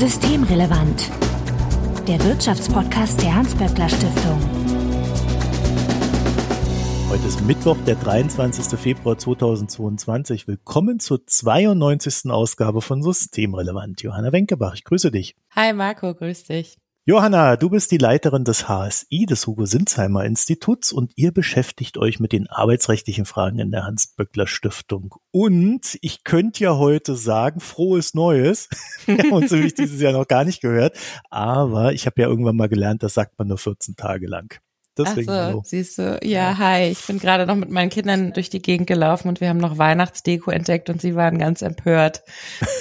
Systemrelevant. Der Wirtschaftspodcast der Hans-Böckler Stiftung. Heute ist Mittwoch, der 23. Februar 2022. Willkommen zur 92. Ausgabe von Systemrelevant. Johanna Wenkebach, ich grüße dich. Hi Marco, grüß dich. Johanna, du bist die Leiterin des HSI, des Hugo Sinsheimer Instituts und ihr beschäftigt euch mit den arbeitsrechtlichen Fragen in der Hans-Böckler Stiftung. Und ich könnte ja heute sagen, frohes Neues. Wir haben uns nämlich dieses Jahr noch gar nicht gehört. Aber ich habe ja irgendwann mal gelernt, das sagt man nur 14 Tage lang. Deswegen, Ach so, siehst du. Ja, hi. Ich bin gerade noch mit meinen Kindern durch die Gegend gelaufen und wir haben noch Weihnachtsdeko entdeckt und sie waren ganz empört.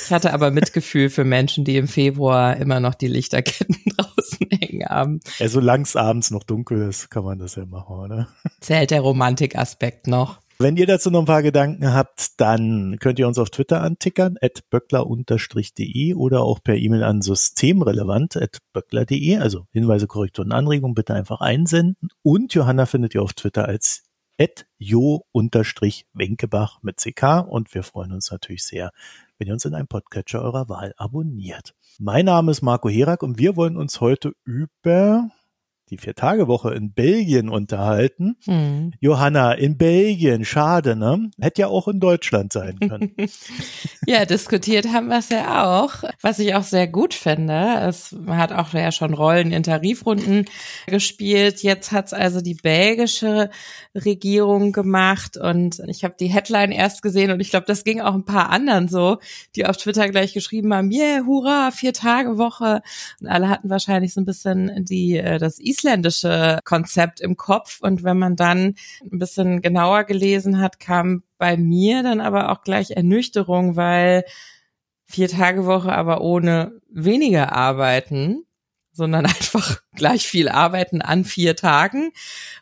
Ich hatte aber Mitgefühl für Menschen, die im Februar immer noch die Lichterketten draußen hängen haben. Ja, solange es abends noch dunkel ist, kann man das ja machen, oder? Zählt der Romantikaspekt noch. Wenn ihr dazu noch ein paar Gedanken habt, dann könnt ihr uns auf Twitter antickern, at böckler-de oder auch per E-Mail an systemrelevant at böckler.de. Also Hinweise, Korrekturen, Anregungen bitte einfach einsenden. Und Johanna findet ihr auf Twitter als at jo-wenkebach mit CK und wir freuen uns natürlich sehr, wenn ihr uns in einem Podcatcher eurer Wahl abonniert. Mein Name ist Marco Herak und wir wollen uns heute über die Vier-Tage-Woche in Belgien unterhalten. Hm. Johanna, in Belgien, schade, ne? Hätte ja auch in Deutschland sein können. ja, diskutiert haben wir es ja auch, was ich auch sehr gut finde. Es hat auch ja schon Rollen in Tarifrunden gespielt. Jetzt hat es also die belgische Regierung gemacht und ich habe die Headline erst gesehen und ich glaube, das ging auch ein paar anderen so, die auf Twitter gleich geschrieben haben, yeah, hurra, Vier-Tage-Woche. Und alle hatten wahrscheinlich so ein bisschen die, äh, das isländische Konzept im Kopf. Und wenn man dann ein bisschen genauer gelesen hat, kam bei mir dann aber auch gleich Ernüchterung, weil vier Tage Woche aber ohne weniger arbeiten, sondern einfach gleich viel arbeiten an vier Tagen.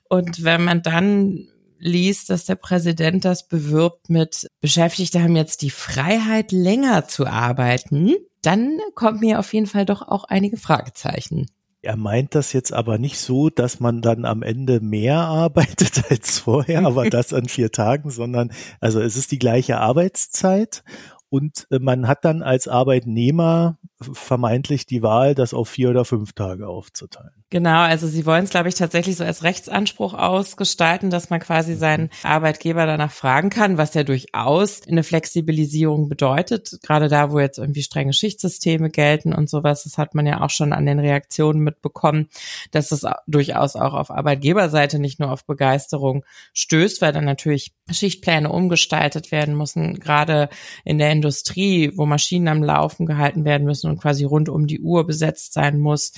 Und wenn man dann liest, dass der Präsident das bewirbt mit Beschäftigte haben jetzt die Freiheit, länger zu arbeiten, dann kommt mir auf jeden Fall doch auch einige Fragezeichen. Er meint das jetzt aber nicht so, dass man dann am Ende mehr arbeitet als vorher, aber das an vier Tagen, sondern also es ist die gleiche Arbeitszeit und äh, man hat dann als Arbeitnehmer vermeintlich die Wahl, das auf vier oder fünf Tage aufzuteilen. Genau, also sie wollen es, glaube ich, tatsächlich so als Rechtsanspruch ausgestalten, dass man quasi mhm. seinen Arbeitgeber danach fragen kann, was ja durchaus eine Flexibilisierung bedeutet. Gerade da, wo jetzt irgendwie strenge Schichtsysteme gelten und sowas, das hat man ja auch schon an den Reaktionen mitbekommen, dass es durchaus auch auf Arbeitgeberseite nicht nur auf Begeisterung stößt, weil dann natürlich Schichtpläne umgestaltet werden müssen, gerade in der Industrie, wo Maschinen am Laufen gehalten werden müssen und quasi rund um die Uhr besetzt sein muss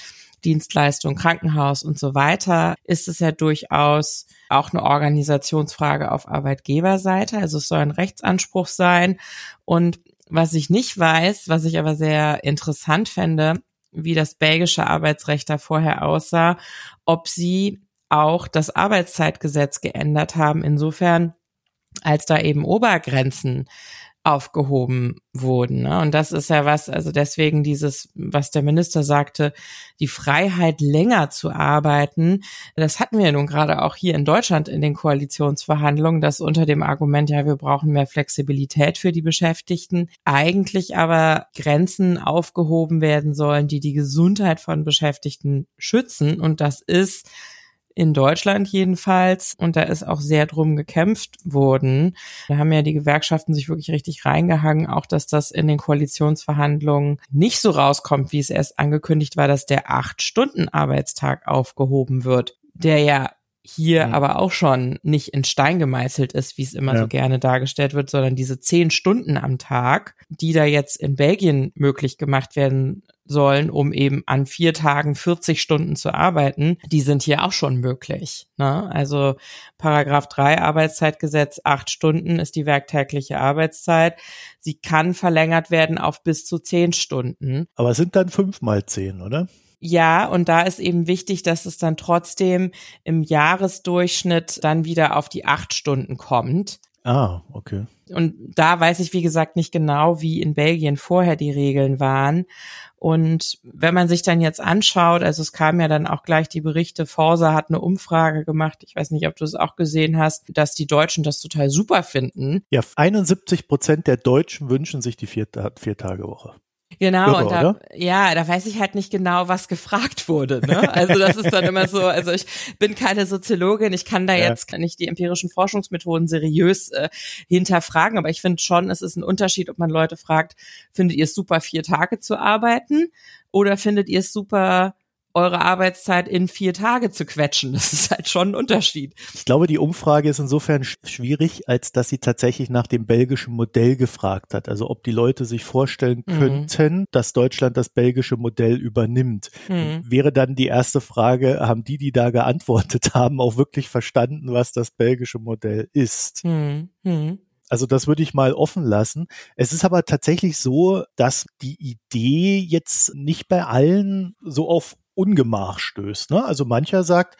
Dienstleistung, Krankenhaus und so weiter, ist es ja durchaus auch eine Organisationsfrage auf Arbeitgeberseite. Also es soll ein Rechtsanspruch sein. Und was ich nicht weiß, was ich aber sehr interessant fände, wie das belgische Arbeitsrecht da vorher aussah, ob sie auch das Arbeitszeitgesetz geändert haben, insofern, als da eben Obergrenzen aufgehoben wurden. Ne? Und das ist ja was, also deswegen dieses, was der Minister sagte, die Freiheit länger zu arbeiten, das hatten wir nun gerade auch hier in Deutschland in den Koalitionsverhandlungen, dass unter dem Argument, ja, wir brauchen mehr Flexibilität für die Beschäftigten, eigentlich aber Grenzen aufgehoben werden sollen, die die Gesundheit von Beschäftigten schützen. Und das ist in Deutschland jedenfalls. Und da ist auch sehr drum gekämpft worden. Da haben ja die Gewerkschaften sich wirklich richtig reingehangen, auch dass das in den Koalitionsverhandlungen nicht so rauskommt, wie es erst angekündigt war, dass der Acht-Stunden-Arbeitstag aufgehoben wird, der ja hier ja. aber auch schon nicht in Stein gemeißelt ist, wie es immer ja. so gerne dargestellt wird, sondern diese zehn Stunden am Tag, die da jetzt in Belgien möglich gemacht werden sollen, um eben an vier Tagen 40 Stunden zu arbeiten, die sind hier auch schon möglich. Ne? Also Paragraph 3 Arbeitszeitgesetz, acht Stunden ist die werktägliche Arbeitszeit. Sie kann verlängert werden auf bis zu zehn Stunden. Aber es sind dann fünf mal zehn, oder? Ja, und da ist eben wichtig, dass es dann trotzdem im Jahresdurchschnitt dann wieder auf die acht Stunden kommt. Ah, okay. Und da weiß ich, wie gesagt, nicht genau, wie in Belgien vorher die Regeln waren. Und wenn man sich dann jetzt anschaut, also es kam ja dann auch gleich die Berichte, Forsa hat eine Umfrage gemacht, ich weiß nicht, ob du es auch gesehen hast, dass die Deutschen das total super finden. Ja, 71 Prozent der Deutschen wünschen sich die vier, vier Tage Woche. Genau, Irre, und da, oder? ja, da weiß ich halt nicht genau, was gefragt wurde. Ne? Also das ist dann immer so, also ich bin keine Soziologin, ich kann da Ja. jetzt nicht die empirischen Forschungsmethoden seriös äh, hinterfragen, aber ich finde schon, es ist ein Unterschied, ob man Leute fragt, findet ihr es super, vier Tage zu arbeiten oder findet ihr es super, eure Arbeitszeit in vier Tage zu quetschen? Das ist halt schon ein Unterschied. Ich glaube, die Umfrage ist insofern sch- schwierig, als dass sie tatsächlich nach dem belgischen Modell gefragt hat. Also ob die Leute sich vorstellen Mhm. könnten, dass Deutschland das belgische Modell übernimmt. Hm. Wäre dann die erste Frage, haben die, die da geantwortet haben, auch wirklich verstanden, was das belgische Modell ist? Hm. Hm. Also das würde ich mal offen lassen. Es ist aber tatsächlich so, dass die Idee jetzt nicht bei allen so auf Ungemach stößt. Ne? Also mancher sagt,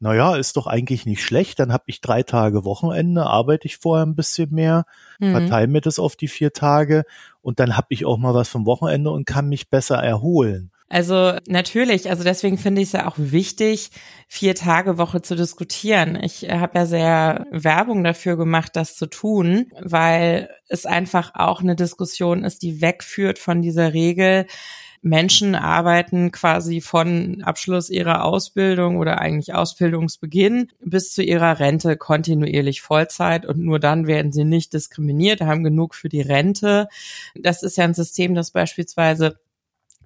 naja, ist doch eigentlich nicht schlecht, dann habe ich drei Tage Wochenende, arbeite ich vorher ein bisschen mehr, Hm. verteile mir das auf die vier Tage und dann habe ich auch mal was vom Wochenende und kann mich besser erholen. Also natürlich, also deswegen finde ich es ja auch wichtig, vier Tage Woche zu diskutieren. Ich äh, habe ja sehr Werbung dafür gemacht, das zu tun, weil es einfach auch eine Diskussion ist, die wegführt von dieser Regel. Menschen arbeiten quasi von Abschluss ihrer Ausbildung oder eigentlich Ausbildungsbeginn bis zu ihrer Rente kontinuierlich Vollzeit und nur dann werden sie nicht diskriminiert, haben genug für die Rente. Das ist ja ein System, das beispielsweise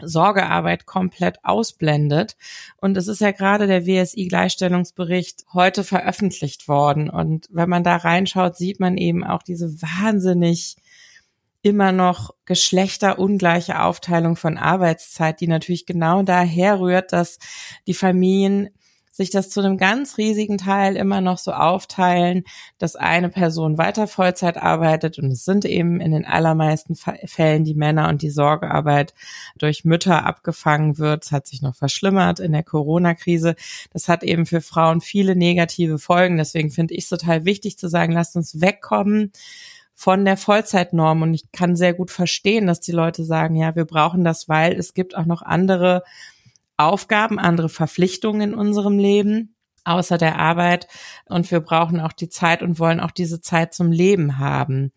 Sorgearbeit komplett ausblendet. Und es ist ja gerade der WSI-Gleichstellungsbericht heute veröffentlicht worden. Und wenn man da reinschaut, sieht man eben auch diese wahnsinnig immer noch geschlechterungleiche Aufteilung von Arbeitszeit, die natürlich genau daher rührt, dass die Familien sich das zu einem ganz riesigen Teil immer noch so aufteilen, dass eine Person weiter Vollzeit arbeitet und es sind eben in den allermeisten Fällen die Männer und die Sorgearbeit durch Mütter abgefangen wird. Es hat sich noch verschlimmert in der Corona-Krise. Das hat eben für Frauen viele negative Folgen. Deswegen finde ich es total wichtig zu sagen, lasst uns wegkommen von der Vollzeitnorm. Und ich kann sehr gut verstehen, dass die Leute sagen, ja, wir brauchen das, weil es gibt auch noch andere Aufgaben, andere Verpflichtungen in unserem Leben außer der Arbeit und wir brauchen auch die Zeit und wollen auch diese Zeit zum Leben haben.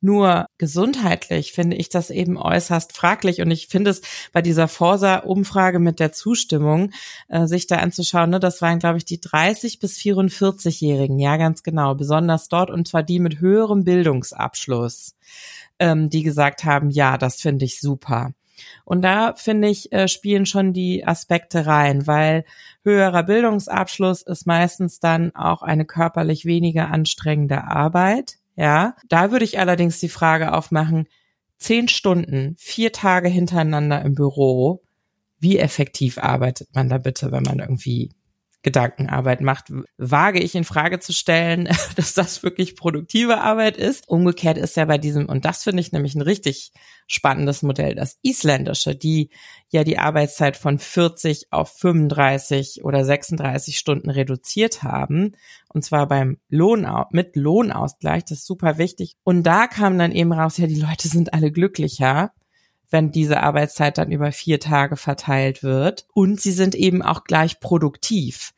Nur gesundheitlich finde ich das eben äußerst fraglich und ich finde es bei dieser Forsa-Umfrage mit der Zustimmung, äh, sich da anzuschauen, ne, das waren glaube ich die 30 bis 44-Jährigen, ja ganz genau, besonders dort und zwar die mit höherem Bildungsabschluss, ähm, die gesagt haben, ja, das finde ich super. Und da finde ich, äh, spielen schon die Aspekte rein, weil höherer Bildungsabschluss ist meistens dann auch eine körperlich weniger anstrengende Arbeit. Ja, da würde ich allerdings die Frage aufmachen, zehn Stunden, vier Tage hintereinander im Büro, wie effektiv arbeitet man da bitte, wenn man irgendwie Gedankenarbeit macht, wage ich in Frage zu stellen, dass das wirklich produktive Arbeit ist. Umgekehrt ist ja bei diesem, und das finde ich nämlich ein richtig spannendes Modell, das isländische, die ja die Arbeitszeit von 40 auf 35 oder 36 Stunden reduziert haben. Und zwar beim Lohn, mit Lohnausgleich, das ist super wichtig. Und da kam dann eben raus, ja, die Leute sind alle glücklicher wenn diese Arbeitszeit dann über vier Tage verteilt wird. Und sie sind eben auch gleich produktiv.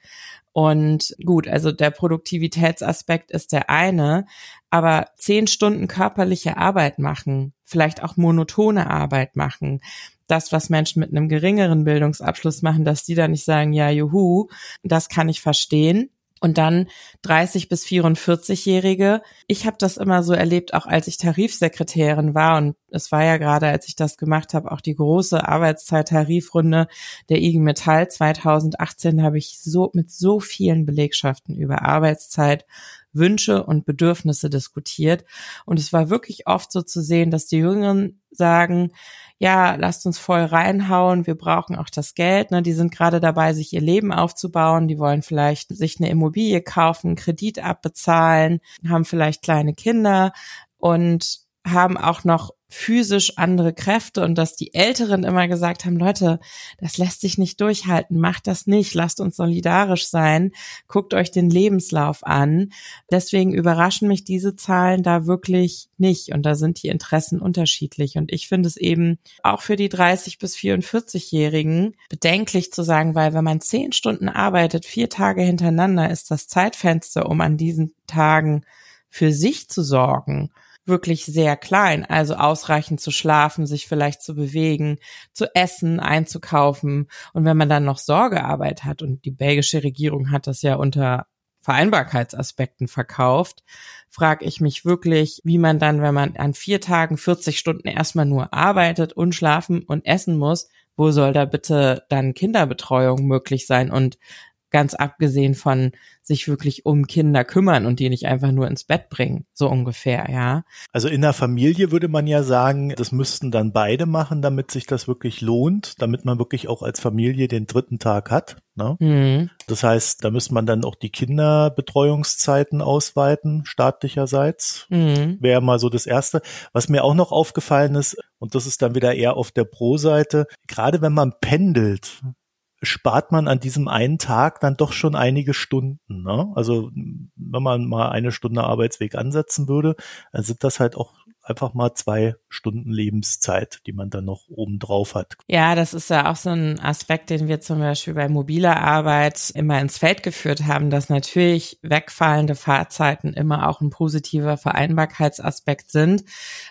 Und gut, also der Produktivitätsaspekt ist der eine, aber zehn Stunden körperliche Arbeit machen, vielleicht auch monotone Arbeit machen, das, was Menschen mit einem geringeren Bildungsabschluss machen, dass die dann nicht sagen, ja, juhu, das kann ich verstehen. Und dann 30 bis 44-Jährige. Ich habe das immer so erlebt, auch als ich Tarifsekretärin war. Und es war ja gerade, als ich das gemacht habe, auch die große Arbeitszeit-Tarifrunde der IG Metall 2018 habe ich so mit so vielen Belegschaften über Arbeitszeit, Wünsche und Bedürfnisse diskutiert. Und es war wirklich oft so zu sehen, dass die Jüngeren sagen, ja, lasst uns voll reinhauen, wir brauchen auch das Geld. Ne? Die sind gerade dabei, sich ihr Leben aufzubauen, die wollen vielleicht sich eine Immobilie kaufen, Kredit abbezahlen, haben vielleicht kleine Kinder und haben auch noch physisch andere Kräfte und dass die Älteren immer gesagt haben, Leute, das lässt sich nicht durchhalten, macht das nicht, lasst uns solidarisch sein, guckt euch den Lebenslauf an. Deswegen überraschen mich diese Zahlen da wirklich nicht und da sind die Interessen unterschiedlich und ich finde es eben auch für die 30 bis 44-Jährigen bedenklich zu sagen, weil wenn man zehn Stunden arbeitet, vier Tage hintereinander, ist das Zeitfenster, um an diesen Tagen für sich zu sorgen wirklich sehr klein. Also ausreichend zu schlafen, sich vielleicht zu bewegen, zu essen, einzukaufen. Und wenn man dann noch Sorgearbeit hat, und die belgische Regierung hat das ja unter Vereinbarkeitsaspekten verkauft, frage ich mich wirklich, wie man dann, wenn man an vier Tagen 40 Stunden erstmal nur arbeitet und schlafen und essen muss, wo soll da bitte dann Kinderbetreuung möglich sein und ganz abgesehen von sich wirklich um Kinder kümmern und die nicht einfach nur ins Bett bringen, so ungefähr, ja. Also in der Familie würde man ja sagen, das müssten dann beide machen, damit sich das wirklich lohnt, damit man wirklich auch als Familie den dritten Tag hat. Ne? Mhm. Das heißt, da müsste man dann auch die Kinderbetreuungszeiten ausweiten, staatlicherseits. Mhm. Wäre mal so das Erste. Was mir auch noch aufgefallen ist, und das ist dann wieder eher auf der Pro-Seite, gerade wenn man pendelt, spart man an diesem einen Tag dann doch schon einige Stunden. Ne? Also wenn man mal eine Stunde Arbeitsweg ansetzen würde, dann sind das halt auch einfach mal zwei Stunden Lebenszeit, die man dann noch oben drauf hat. Ja, das ist ja auch so ein Aspekt, den wir zum Beispiel bei mobiler Arbeit immer ins Feld geführt haben, dass natürlich wegfallende Fahrzeiten immer auch ein positiver Vereinbarkeitsaspekt sind.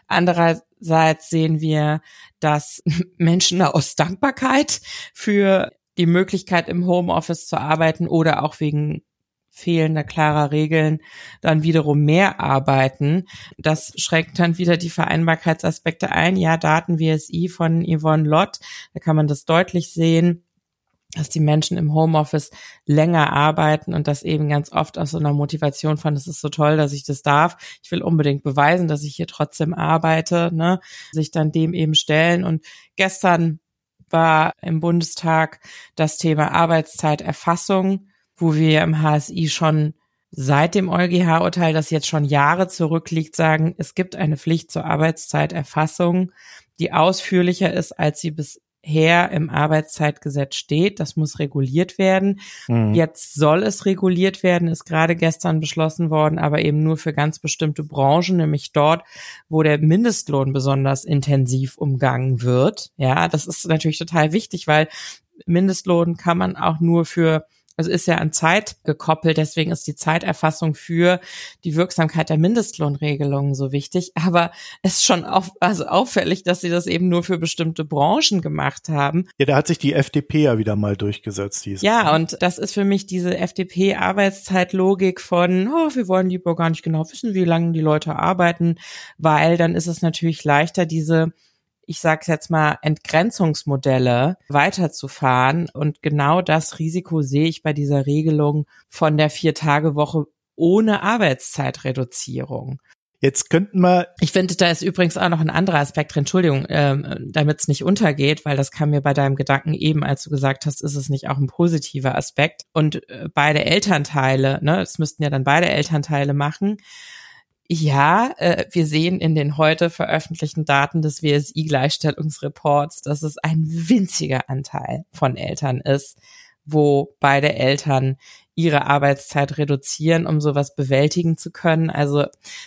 Andererseits sehen wir, dass Menschen aus Dankbarkeit für die Möglichkeit im Homeoffice zu arbeiten oder auch wegen fehlender klarer Regeln dann wiederum mehr arbeiten. Das schränkt dann wieder die Vereinbarkeitsaspekte ein. Ja, Daten WSI von Yvonne Lott, da kann man das deutlich sehen dass die Menschen im Homeoffice länger arbeiten und das eben ganz oft aus so einer Motivation von, es ist so toll, dass ich das darf. Ich will unbedingt beweisen, dass ich hier trotzdem arbeite, ne? sich dann dem eben stellen. Und gestern war im Bundestag das Thema Arbeitszeiterfassung, wo wir im HSI schon seit dem EuGH-Urteil, das jetzt schon Jahre zurückliegt, sagen, es gibt eine Pflicht zur Arbeitszeiterfassung, die ausführlicher ist, als sie bis her im Arbeitszeitgesetz steht. Das muss reguliert werden. Mhm. Jetzt soll es reguliert werden, ist gerade gestern beschlossen worden, aber eben nur für ganz bestimmte Branchen, nämlich dort, wo der Mindestlohn besonders intensiv umgangen wird. Ja, das ist natürlich total wichtig, weil Mindestlohn kann man auch nur für also ist ja an Zeit gekoppelt, deswegen ist die Zeiterfassung für die Wirksamkeit der Mindestlohnregelungen so wichtig. Aber es ist schon auf, also auffällig, dass sie das eben nur für bestimmte Branchen gemacht haben. Ja, da hat sich die FDP ja wieder mal durchgesetzt. Ja, Mal. und das ist für mich diese FDP-Arbeitszeitlogik von, oh, wir wollen lieber gar nicht genau wissen, wie lange die Leute arbeiten, weil dann ist es natürlich leichter, diese ich sage jetzt mal, Entgrenzungsmodelle weiterzufahren. Und genau das Risiko sehe ich bei dieser Regelung von der Vier-Tage-Woche ohne Arbeitszeitreduzierung. Jetzt könnten wir. Ich finde, da ist übrigens auch noch ein anderer Aspekt drin. Entschuldigung, ähm, damit es nicht untergeht, weil das kam mir bei deinem Gedanken eben, als du gesagt hast, ist es nicht auch ein positiver Aspekt. Und äh, beide Elternteile, ne, es müssten ja dann beide Elternteile machen. Ja, äh, wir sehen in den heute veröffentlichten Daten des WSI-Gleichstellungsreports, dass es ein winziger Anteil von Eltern ist, wo beide Eltern ihre Arbeitszeit reduzieren, um sowas bewältigen zu können. Also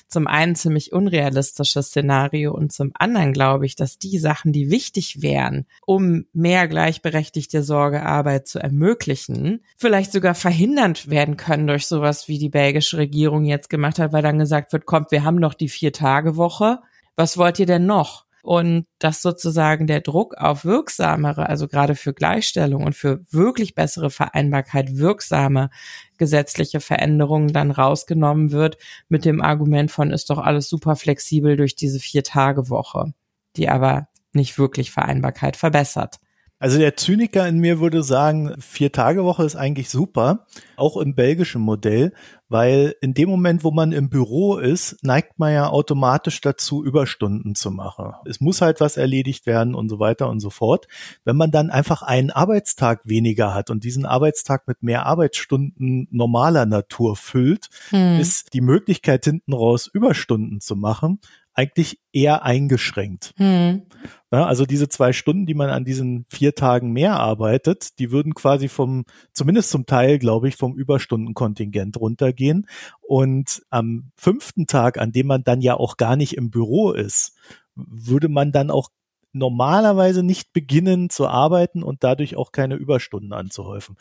zum einen ziemlich unrealistisches Szenario und zum anderen glaube ich, dass die Sachen, die wichtig wären, um mehr gleichberechtigte Sorgearbeit zu ermöglichen, vielleicht sogar verhindert werden können durch sowas, wie die belgische Regierung jetzt gemacht hat, weil dann gesagt wird, kommt, wir haben noch die Vier-Tage-Woche. Was wollt ihr denn noch? Und dass sozusagen der Druck auf wirksamere, also gerade für Gleichstellung und für wirklich bessere Vereinbarkeit wirksame gesetzliche Veränderungen dann rausgenommen wird mit dem Argument von ist doch alles super flexibel durch diese Vier-Tage-Woche, die aber nicht wirklich Vereinbarkeit verbessert. Also der Zyniker in mir würde sagen, vier Tage Woche ist eigentlich super, auch im belgischen Modell, weil in dem Moment, wo man im Büro ist, neigt man ja automatisch dazu, Überstunden zu machen. Es muss halt was erledigt werden und so weiter und so fort. Wenn man dann einfach einen Arbeitstag weniger hat und diesen Arbeitstag mit mehr Arbeitsstunden normaler Natur füllt, hm. ist die Möglichkeit hinten raus Überstunden zu machen eigentlich eher eingeschränkt. Hm. Ja, also diese zwei Stunden, die man an diesen vier Tagen mehr arbeitet, die würden quasi vom, zumindest zum Teil, glaube ich, vom Überstundenkontingent runtergehen. Und am fünften Tag, an dem man dann ja auch gar nicht im Büro ist, würde man dann auch normalerweise nicht beginnen zu arbeiten und dadurch auch keine Überstunden anzuhäufen.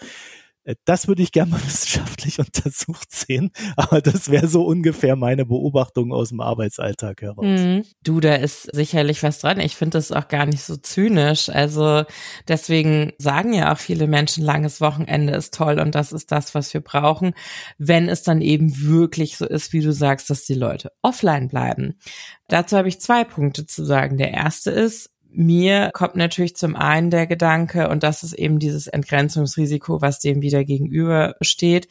Äh, das würde ich gerne mal wissenschaftlich untersucht sehen, aber das wäre so ungefähr meine Beobachtung aus dem Arbeitsalltag heraus. Mhm. Du, da ist sicherlich was dran. Ich finde das auch gar nicht so zynisch. Also deswegen sagen ja auch viele Menschen, langes Wochenende ist toll und das ist das, was wir brauchen, wenn es dann eben wirklich so ist, wie du sagst, dass die Leute offline bleiben. Dazu habe ich zwei Punkte zu sagen. Der erste ist, mir kommt natürlich zum einen der Gedanke, und das ist eben dieses Entgrenzungsrisiko, was dem wieder gegenüber steht.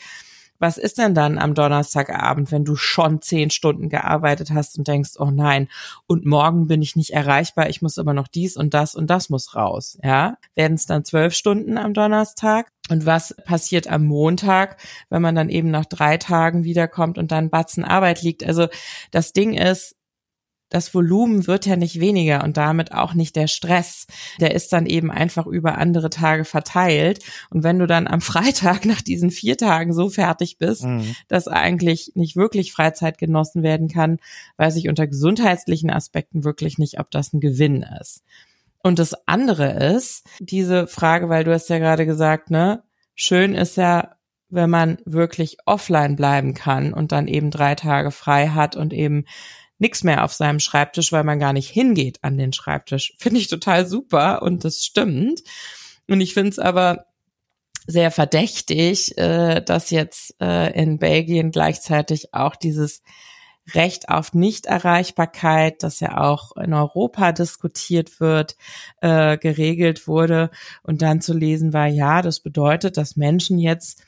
Was ist denn dann am Donnerstagabend, wenn du schon zehn Stunden gearbeitet hast und denkst, oh nein, und morgen bin ich nicht erreichbar, ich muss aber noch dies und das und das muss raus, ja? Werden es dann zwölf Stunden am Donnerstag? Und was passiert am Montag, wenn man dann eben nach drei Tagen wiederkommt und dann Batzen Arbeit liegt? Also das Ding ist, das Volumen wird ja nicht weniger und damit auch nicht der Stress. Der ist dann eben einfach über andere Tage verteilt. Und wenn du dann am Freitag nach diesen vier Tagen so fertig bist, mhm. dass eigentlich nicht wirklich Freizeit genossen werden kann, weiß ich unter gesundheitlichen Aspekten wirklich nicht, ob das ein Gewinn ist. Und das andere ist, diese Frage, weil du hast ja gerade gesagt, ne, schön ist ja, wenn man wirklich offline bleiben kann und dann eben drei Tage frei hat und eben nichts mehr auf seinem Schreibtisch, weil man gar nicht hingeht an den Schreibtisch. Finde ich total super und das stimmt. Und ich finde es aber sehr verdächtig, äh, dass jetzt äh, in Belgien gleichzeitig auch dieses Recht auf Nichterreichbarkeit, das ja auch in Europa diskutiert wird, äh, geregelt wurde. Und dann zu lesen war, ja, das bedeutet, dass Menschen jetzt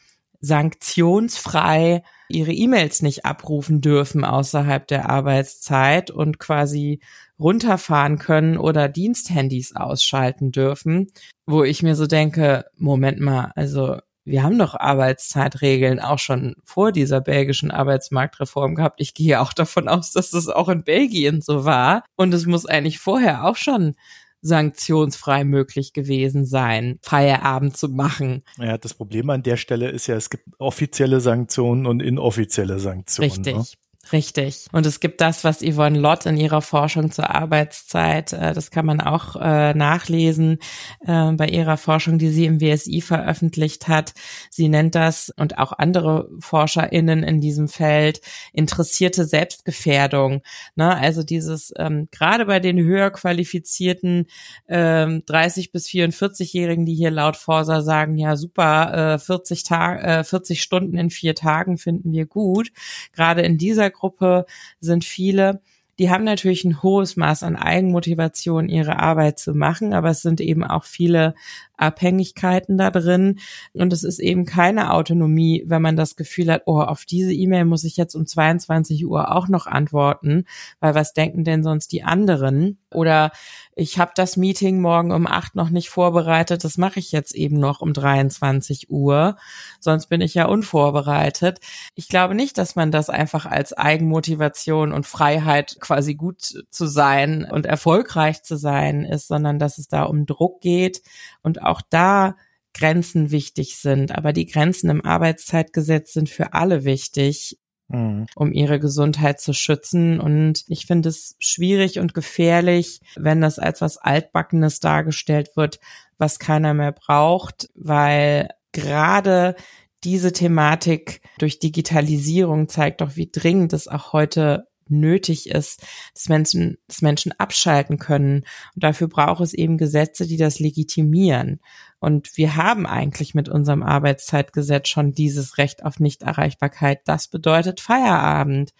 sanktionsfrei ihre E-Mails nicht abrufen dürfen außerhalb der Arbeitszeit und quasi runterfahren können oder Diensthandys ausschalten dürfen, wo ich mir so denke, Moment mal, also wir haben doch Arbeitszeitregeln auch schon vor dieser belgischen Arbeitsmarktreform gehabt. Ich gehe auch davon aus, dass das auch in Belgien so war. Und es muss eigentlich vorher auch schon sanktionsfrei möglich gewesen sein, Feierabend zu machen. Ja, das Problem an der Stelle ist ja, es gibt offizielle Sanktionen und inoffizielle Sanktionen. Richtig. Richtig. Und es gibt das, was Yvonne Lott in ihrer Forschung zur Arbeitszeit, äh, das kann man auch äh, nachlesen äh, bei ihrer Forschung, die sie im WSI veröffentlicht hat. Sie nennt das und auch andere ForscherInnen in diesem Feld interessierte Selbstgefährdung. Ne? Also dieses, ähm, gerade bei den höher qualifizierten ähm, 30 bis 44-Jährigen, die hier laut Forsa sagen, ja super, äh, 40 Tage, äh, 40 Stunden in vier Tagen finden wir gut. Gerade in dieser Gruppe sind viele, die haben natürlich ein hohes Maß an Eigenmotivation, ihre Arbeit zu machen, aber es sind eben auch viele Abhängigkeiten da drin. Und es ist eben keine Autonomie, wenn man das Gefühl hat, oh, auf diese E-Mail muss ich jetzt um 22 Uhr auch noch antworten, weil was denken denn sonst die anderen? Oder ich habe das Meeting morgen um acht noch nicht vorbereitet, das mache ich jetzt eben noch um 23 Uhr, sonst bin ich ja unvorbereitet. Ich glaube nicht, dass man das einfach als Eigenmotivation und Freiheit quasi gut zu sein und erfolgreich zu sein ist, sondern dass es da um Druck geht und auch da Grenzen wichtig sind. Aber die Grenzen im Arbeitszeitgesetz sind für alle wichtig, mhm. um ihre Gesundheit zu schützen. Und ich finde es schwierig und gefährlich, wenn das als was Altbackenes dargestellt wird, was keiner mehr braucht, weil gerade diese Thematik durch Digitalisierung zeigt doch, wie dringend es auch heute nötig ist, dass Menschen, dass Menschen abschalten können. Und dafür braucht es eben Gesetze, die das legitimieren. Und wir haben eigentlich mit unserem Arbeitszeitgesetz schon dieses Recht auf Nichterreichbarkeit. Das bedeutet Feierabend.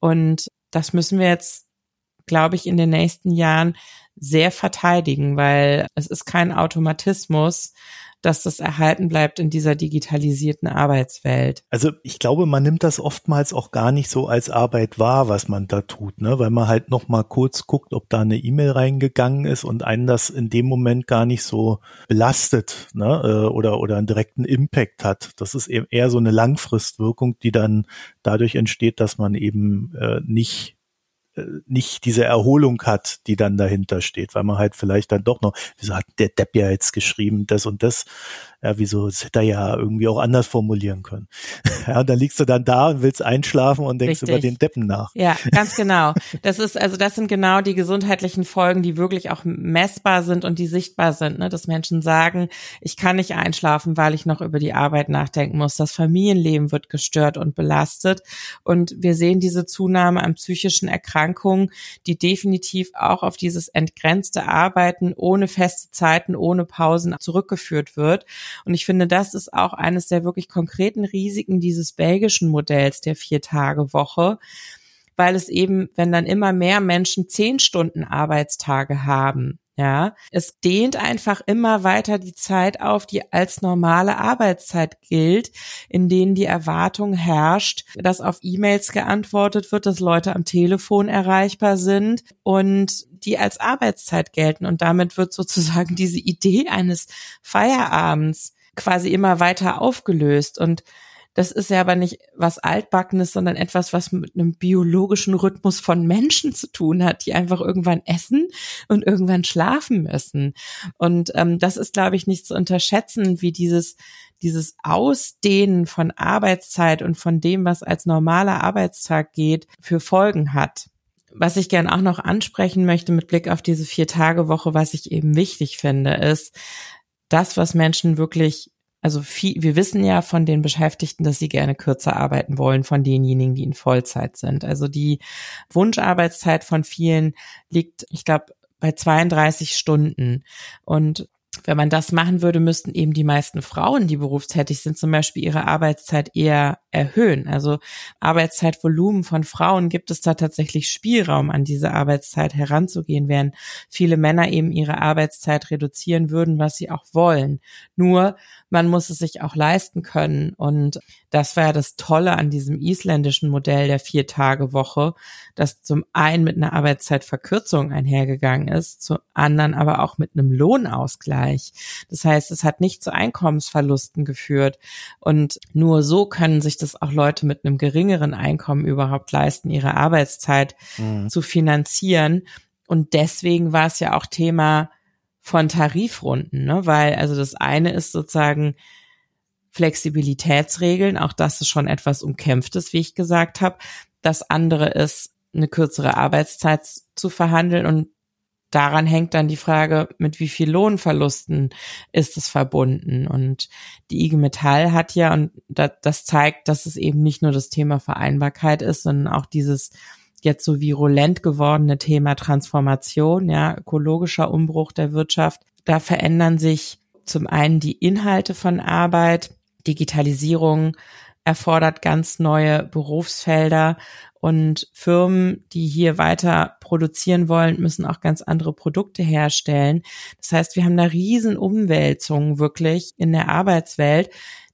Und das müssen wir jetzt, glaube ich, in den nächsten Jahren sehr verteidigen, weil es ist kein Automatismus, dass das erhalten bleibt in dieser digitalisierten Arbeitswelt. Also ich glaube, man nimmt das oftmals auch gar nicht so als Arbeit wahr, was man da tut, ne? weil man halt noch mal kurz guckt, ob da eine E-Mail reingegangen ist und einen das in dem Moment gar nicht so belastet ne? Äh, oder, oder einen direkten Impact hat. Das ist eben eher so eine Langfristwirkung, die dann dadurch entsteht, dass man eben äh, nicht nicht diese Erholung hat, die dann dahinter steht, weil man halt vielleicht dann doch noch, wieso hat der Depp ja jetzt geschrieben, das und das, ja, wieso, das hätte er ja irgendwie auch anders formulieren können. ja, und dann liegst du dann da und willst einschlafen und denkst Richtig. über den Deppen nach. Ja, ganz genau. Das ist, also das sind genau die gesundheitlichen Folgen, die wirklich auch messbar sind und die sichtbar sind, ne? dass Menschen sagen, ich kann nicht einschlafen, weil ich noch über die Arbeit nachdenken muss. Das Familienleben wird gestört und belastet. Und wir sehen diese Zunahme an psychischen Erkrankungen, die definitiv auch auf dieses entgrenzte Arbeiten ohne feste Zeiten, ohne Pausen zurückgeführt wird. Und ich finde, das ist auch eines der wirklich konkreten Risiken dieses belgischen Modells der Vier-Tage-Woche, weil es eben, wenn dann immer mehr Menschen zehn Stunden Arbeitstage haben, ja, es dehnt einfach immer weiter die Zeit auf, die als normale Arbeitszeit gilt, in denen die Erwartung herrscht, dass auf E-Mails geantwortet wird, dass Leute am Telefon erreichbar sind und die als Arbeitszeit gelten. Und damit wird sozusagen diese Idee eines Feierabends quasi immer weiter aufgelöst. Und das ist ja aber nicht was Altbackenes, sondern etwas, was mit einem biologischen Rhythmus von Menschen zu tun hat, die einfach irgendwann essen und irgendwann schlafen müssen. Und ähm, das ist, glaube ich, nicht zu unterschätzen, wie dieses dieses Ausdehnen von Arbeitszeit und von dem, was als normaler Arbeitstag geht, für Folgen hat. Was ich gern auch noch ansprechen möchte mit Blick auf diese Vier-Tage-Woche, was ich eben wichtig finde, ist, das, was Menschen wirklich also viel, wir wissen ja von den Beschäftigten, dass sie gerne kürzer arbeiten wollen, von denjenigen, die in Vollzeit sind. Also die Wunscharbeitszeit von vielen liegt, ich glaube, bei 32 Stunden. Und wenn man das machen würde, müssten eben die meisten Frauen, die berufstätig sind, zum Beispiel ihre Arbeitszeit eher erhöhen. Also Arbeitszeitvolumen von Frauen gibt es da tatsächlich Spielraum, an diese Arbeitszeit heranzugehen, während viele Männer eben ihre Arbeitszeit reduzieren würden, was sie auch wollen. Nur man muss es sich auch leisten können. Und das war ja das Tolle an diesem isländischen Modell der Vier-Tage-Woche, dass zum einen mit einer Arbeitszeitverkürzung einhergegangen ist, zum anderen aber auch mit einem Lohnausgleich. Das heißt, es hat nicht zu Einkommensverlusten geführt. Und nur so können sich das auch Leute mit einem geringeren Einkommen überhaupt leisten, ihre Arbeitszeit mhm. zu finanzieren. Und deswegen war es ja auch Thema von Tarifrunden, ne? weil also das eine ist sozusagen Flexibilitätsregeln, auch das ist schon etwas umkämpftes, wie ich gesagt habe. Das andere ist eine kürzere Arbeitszeit zu verhandeln und daran hängt dann die Frage, mit wie viel Lohnverlusten ist es verbunden. Und die IG Metall hat ja, und das zeigt, dass es eben nicht nur das Thema Vereinbarkeit ist, sondern auch dieses jetzt so virulent gewordene Thema Transformation, ja, ökologischer Umbruch der Wirtschaft. Da verändern sich zum einen die Inhalte von Arbeit, Digitalisierung erfordert ganz neue Berufsfelder und Firmen, die hier weiter produzieren wollen, müssen auch ganz andere Produkte herstellen. Das heißt, wir haben da riesen Umwälzungen wirklich in der Arbeitswelt,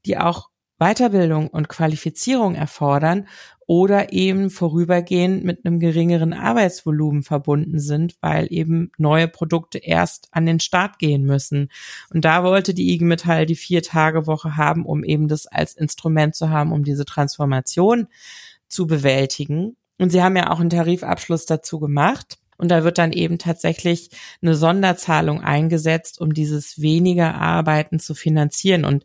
die auch Weiterbildung und Qualifizierung erfordern oder eben vorübergehend mit einem geringeren Arbeitsvolumen verbunden sind, weil eben neue Produkte erst an den Start gehen müssen. Und da wollte die IG Metall die Vier-Tage-Woche haben, um eben das als Instrument zu haben, um diese Transformation zu bewältigen. Und sie haben ja auch einen Tarifabschluss dazu gemacht. Und da wird dann eben tatsächlich eine Sonderzahlung eingesetzt, um dieses weniger Arbeiten zu finanzieren. Und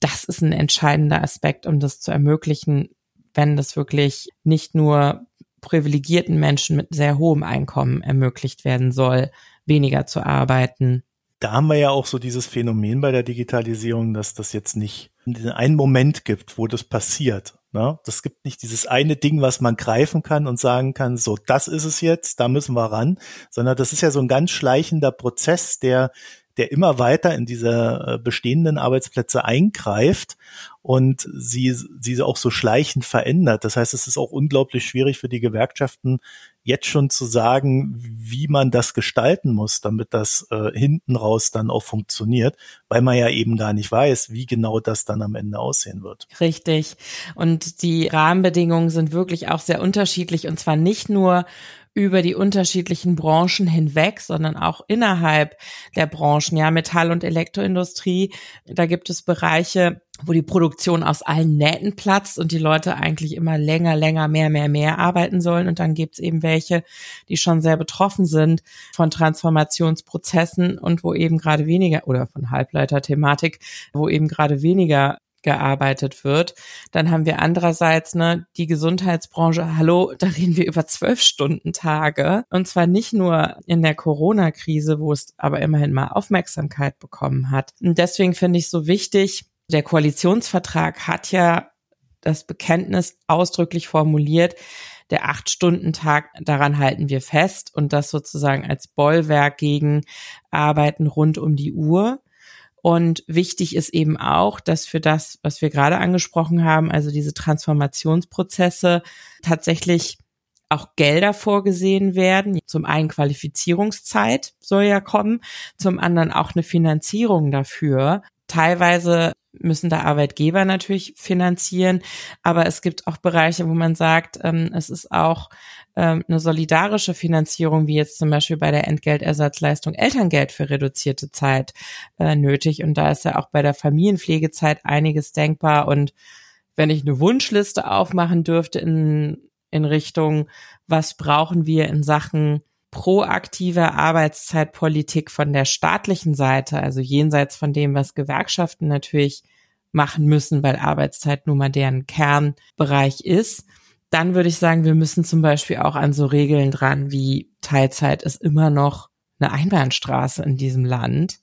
das ist ein entscheidender Aspekt, um das zu ermöglichen, wenn das wirklich nicht nur privilegierten Menschen mit sehr hohem Einkommen ermöglicht werden soll, weniger zu arbeiten. Da haben wir ja auch so dieses Phänomen bei der Digitalisierung, dass das jetzt nicht einen Moment gibt, wo das passiert. Ne? Das gibt nicht dieses eine Ding, was man greifen kann und sagen kann, so, das ist es jetzt, da müssen wir ran, sondern das ist ja so ein ganz schleichender Prozess, der der immer weiter in diese äh, bestehenden Arbeitsplätze eingreift und sie, sie auch so schleichend verändert. Das heißt, es ist auch unglaublich schwierig für die Gewerkschaften, jetzt schon zu sagen, wie man das gestalten muss, damit das äh, hinten raus dann auch funktioniert, weil man ja eben gar nicht weiß, wie genau das dann am Ende aussehen wird. Richtig. Und die Rahmenbedingungen sind wirklich auch sehr unterschiedlich und zwar nicht nur über die unterschiedlichen Branchen hinweg, sondern auch innerhalb der Branchen, ja, Metall- und Elektroindustrie. Da gibt es Bereiche, wo die Produktion aus allen Nähten platzt und die Leute eigentlich immer länger, länger, mehr, mehr, mehr arbeiten sollen. Und dann gibt's eben welche, die schon sehr betroffen sind von Transformationsprozessen und wo eben gerade weniger, oder von Halbleiter-Thematik, wo eben gerade weniger gearbeitet wird. Dann haben wir andererseits ne, die Gesundheitsbranche. Hallo, da reden wir über zwölf Stunden Tage. Und zwar nicht nur in der Corona-Krise, wo es aber immerhin mal Aufmerksamkeit bekommen hat. Und deswegen finde ich so wichtig, der Koalitionsvertrag hat ja das Bekenntnis ausdrücklich formuliert, der Acht-Stunden-Tag, daran halten wir fest und das sozusagen als Bollwerk gegen Arbeiten rund um die Uhr. Und wichtig ist eben auch, dass für das, was wir gerade angesprochen haben, also diese Transformationsprozesse tatsächlich auch Gelder vorgesehen werden. Zum einen Qualifizierungszeit soll ja kommen, zum anderen auch eine Finanzierung dafür. Teilweise müssen da Arbeitgeber natürlich finanzieren, aber es gibt auch Bereiche, wo man sagt, ähm, es ist auch ähm, eine solidarische Finanzierung, wie jetzt zum Beispiel bei der Entgeltersatzleistung Elterngeld für reduzierte Zeit äh, nötig. Und da ist ja auch bei der Familienpflegezeit einiges denkbar. Und wenn ich eine Wunschliste aufmachen dürfte in, in Richtung, was brauchen wir in Sachen proaktive Arbeitszeitpolitik von der staatlichen Seite, also jenseits von dem, was Gewerkschaften natürlich machen müssen, weil Arbeitszeit nun mal deren Kernbereich ist, dann würde ich sagen, wir müssen zum Beispiel auch an so Regeln dran, wie Teilzeit ist immer noch eine Einbahnstraße in diesem Land.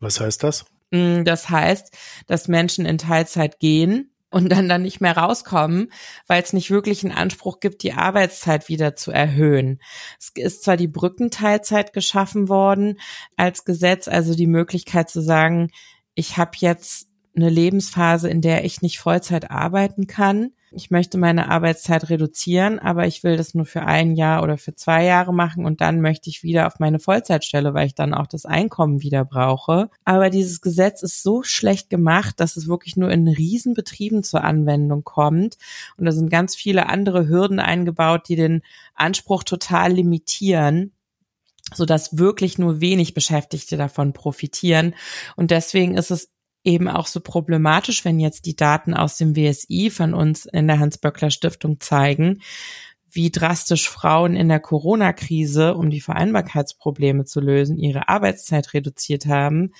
Was heißt das? Mm, das heißt, dass Menschen in Teilzeit gehen und dann dann nicht mehr rauskommen, weil es nicht wirklich einen Anspruch gibt, die Arbeitszeit wieder zu erhöhen. Es ist zwar die Brückenteilzeit geschaffen worden als Gesetz, also die Möglichkeit zu sagen, ich habe jetzt eine Lebensphase, in der ich nicht Vollzeit arbeiten kann. Ich möchte meine Arbeitszeit reduzieren, aber ich will das nur für ein Jahr oder für zwei Jahre machen und dann möchte ich wieder auf meine Vollzeitstelle, weil ich dann auch das Einkommen wieder brauche. Aber dieses Gesetz ist so schlecht gemacht, dass es wirklich nur in Riesenbetrieben zur Anwendung kommt. Und da sind ganz viele andere Hürden eingebaut, die den Anspruch total limitieren so dass wirklich nur wenig Beschäftigte davon profitieren. Und deswegen ist es eben auch so problematisch, wenn jetzt die Daten aus dem WSI von uns in der Hans-Böckler Stiftung zeigen, wie drastisch Frauen in der Corona-Krise, um die Vereinbarkeitsprobleme zu lösen, ihre Arbeitszeit reduziert haben,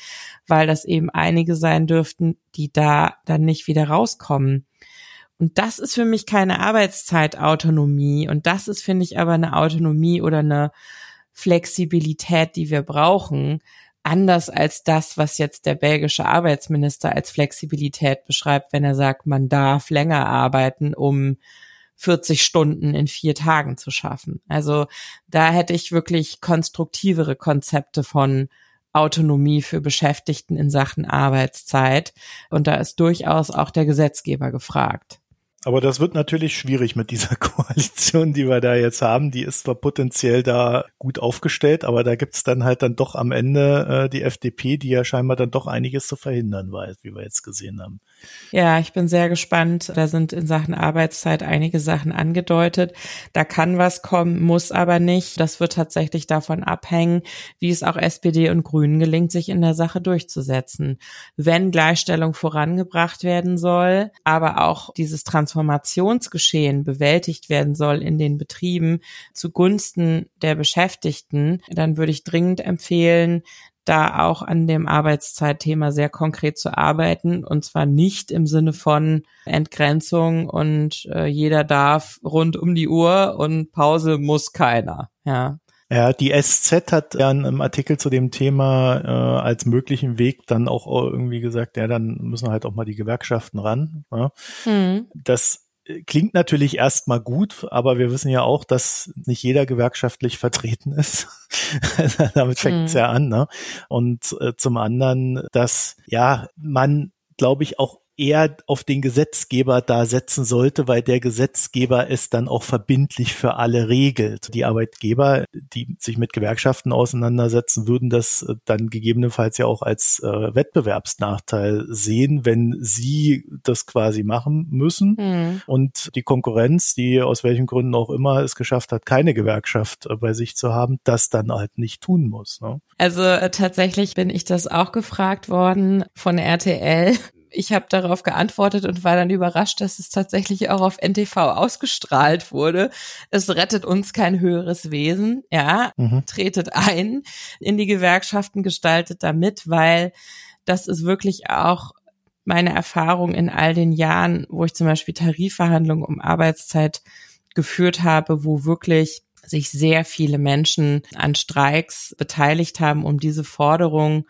weil das eben einige sein dürften, die da dann nicht wieder rauskommen. Und das ist für mich keine Arbeitszeitautonomie. Und das ist, finde ich, aber eine Autonomie oder eine Flexibilität, die wir brauchen, anders als das, was jetzt der belgische Arbeitsminister als Flexibilität beschreibt, wenn er sagt, man darf länger arbeiten, um 40 Stunden in vier Tagen zu schaffen. Also da hätte ich wirklich konstruktivere Konzepte von Autonomie für Beschäftigten in Sachen Arbeitszeit. Und da ist durchaus auch der Gesetzgeber gefragt. Aber das wird natürlich schwierig mit dieser Koalition, die wir da jetzt haben. Die ist zwar potenziell da gut aufgestellt, aber da gibt's dann halt dann doch am Ende äh, die FDP, die ja scheinbar dann doch einiges zu verhindern weiß, wie wir jetzt gesehen haben. Ja, ich bin sehr gespannt. Da sind in Sachen Arbeitszeit einige Sachen angedeutet. Da kann was kommen, muss aber nicht. Das wird tatsächlich davon abhängen, wie es auch SPD und Grünen gelingt, sich in der Sache durchzusetzen. Wenn Gleichstellung vorangebracht werden soll, aber auch dieses Transformationsgeschehen bewältigt werden soll in den Betrieben zugunsten der Beschäftigten, dann würde ich dringend empfehlen, da auch an dem Arbeitszeitthema sehr konkret zu arbeiten und zwar nicht im Sinne von Entgrenzung und äh, jeder darf rund um die Uhr und Pause muss keiner. Ja. Ja, die SZ hat ja einen Artikel zu dem Thema äh, als möglichen Weg dann auch irgendwie gesagt, ja, dann müssen halt auch mal die Gewerkschaften ran. Ja. Hm. Das klingt natürlich erstmal gut, aber wir wissen ja auch, dass nicht jeder gewerkschaftlich vertreten ist. Damit fängt es mhm. ja an. Ne? Und äh, zum anderen, dass ja man, glaube ich, auch eher auf den Gesetzgeber da setzen sollte, weil der Gesetzgeber es dann auch verbindlich für alle regelt. Die Arbeitgeber, die sich mit Gewerkschaften auseinandersetzen, würden das äh, dann gegebenenfalls ja auch als äh, Wettbewerbsnachteil sehen, wenn sie das quasi machen müssen mhm. und die Konkurrenz, die aus welchen Gründen auch immer es geschafft hat, keine Gewerkschaft äh, bei sich zu haben, das dann halt nicht tun muss. Ne? Also äh, tatsächlich bin ich das auch gefragt worden von RTL ich habe darauf geantwortet und war dann überrascht, dass es tatsächlich auch auf NTV ausgestrahlt wurde. Es rettet uns kein höheres Wesen, ja, mhm. tretet ein in die Gewerkschaften, gestaltet damit, weil das ist wirklich auch meine Erfahrung in all den Jahren, wo ich zum Beispiel Tarifverhandlungen um Arbeitszeit geführt habe, wo wirklich sich sehr viele Menschen an Streiks beteiligt haben, um diese Forderung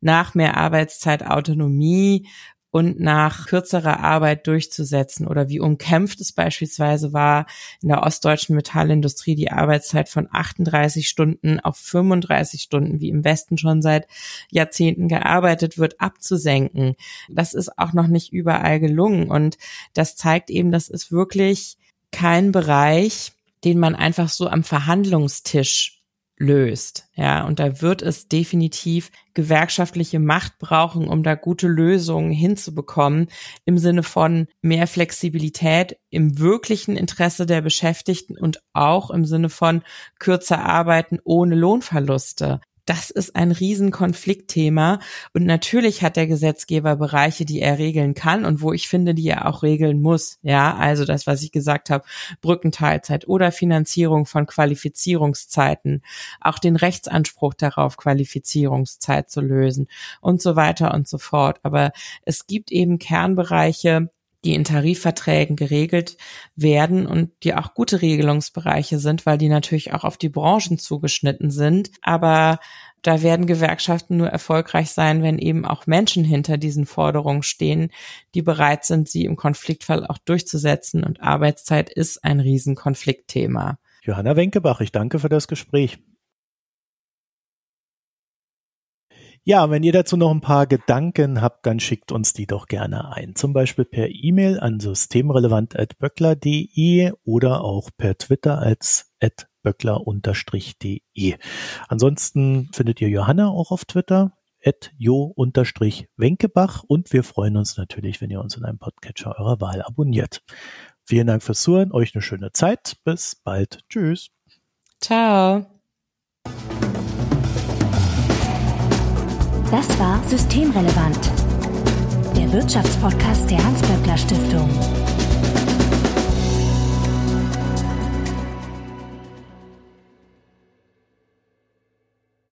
nach mehr Arbeitszeit, Autonomie und nach kürzerer Arbeit durchzusetzen oder wie umkämpft es beispielsweise war, in der ostdeutschen Metallindustrie die Arbeitszeit von 38 Stunden auf 35 Stunden, wie im Westen schon seit Jahrzehnten gearbeitet wird, abzusenken. Das ist auch noch nicht überall gelungen und das zeigt eben, das ist wirklich kein Bereich, den man einfach so am Verhandlungstisch löst. Ja, und da wird es definitiv gewerkschaftliche Macht brauchen, um da gute Lösungen hinzubekommen, im Sinne von mehr Flexibilität im wirklichen Interesse der Beschäftigten und auch im Sinne von kürzer arbeiten ohne Lohnverluste das ist ein Riesenkonfliktthema. Und natürlich hat der Gesetzgeber Bereiche, die er regeln kann und wo ich finde, die er auch regeln muss. Ja, also das, was ich gesagt habe, Brückenteilzeit oder Finanzierung von Qualifizierungszeiten, auch den Rechtsanspruch darauf, Qualifizierungszeit zu lösen und so weiter und so fort. Aber es gibt eben Kernbereiche, die in Tarifverträgen geregelt werden und die auch gute Regelungsbereiche sind, weil die natürlich auch auf die Branchen zugeschnitten sind. Aber da werden Gewerkschaften nur erfolgreich sein, wenn eben auch Menschen hinter diesen Forderungen stehen, die bereit sind, sie im Konfliktfall auch durchzusetzen. Und Arbeitszeit ist ein Riesenkonfliktthema. Johanna Wenkebach, ich danke für das Gespräch. Ja, wenn ihr dazu noch ein paar Gedanken habt, dann schickt uns die doch gerne ein. Zum Beispiel per E-Mail an systemrelevant.böckler.de oder auch per Twitter als böckler-de. Ansonsten findet ihr Johanna auch auf Twitter at jo-wenkebach und wir freuen uns natürlich, wenn ihr uns in einem Podcatcher eurer Wahl abonniert. Vielen Dank fürs Zuhören, euch eine schöne Zeit, bis bald, tschüss. Ciao. Das war Systemrelevant, der Wirtschaftspodcast der Hans-Böckler Stiftung.